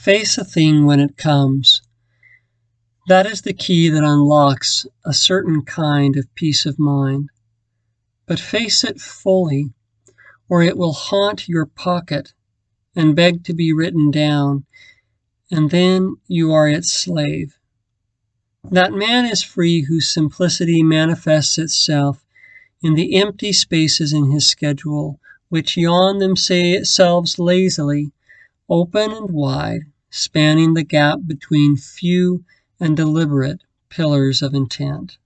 Face a thing when it comes. That is the key that unlocks a certain kind of peace of mind. But face it fully, or it will haunt your pocket and beg to be written down, and then you are its slave. That man is free whose simplicity manifests itself in the empty spaces in his schedule, which yawn themselves lazily, open and wide, spanning the gap between few and deliberate pillars of intent.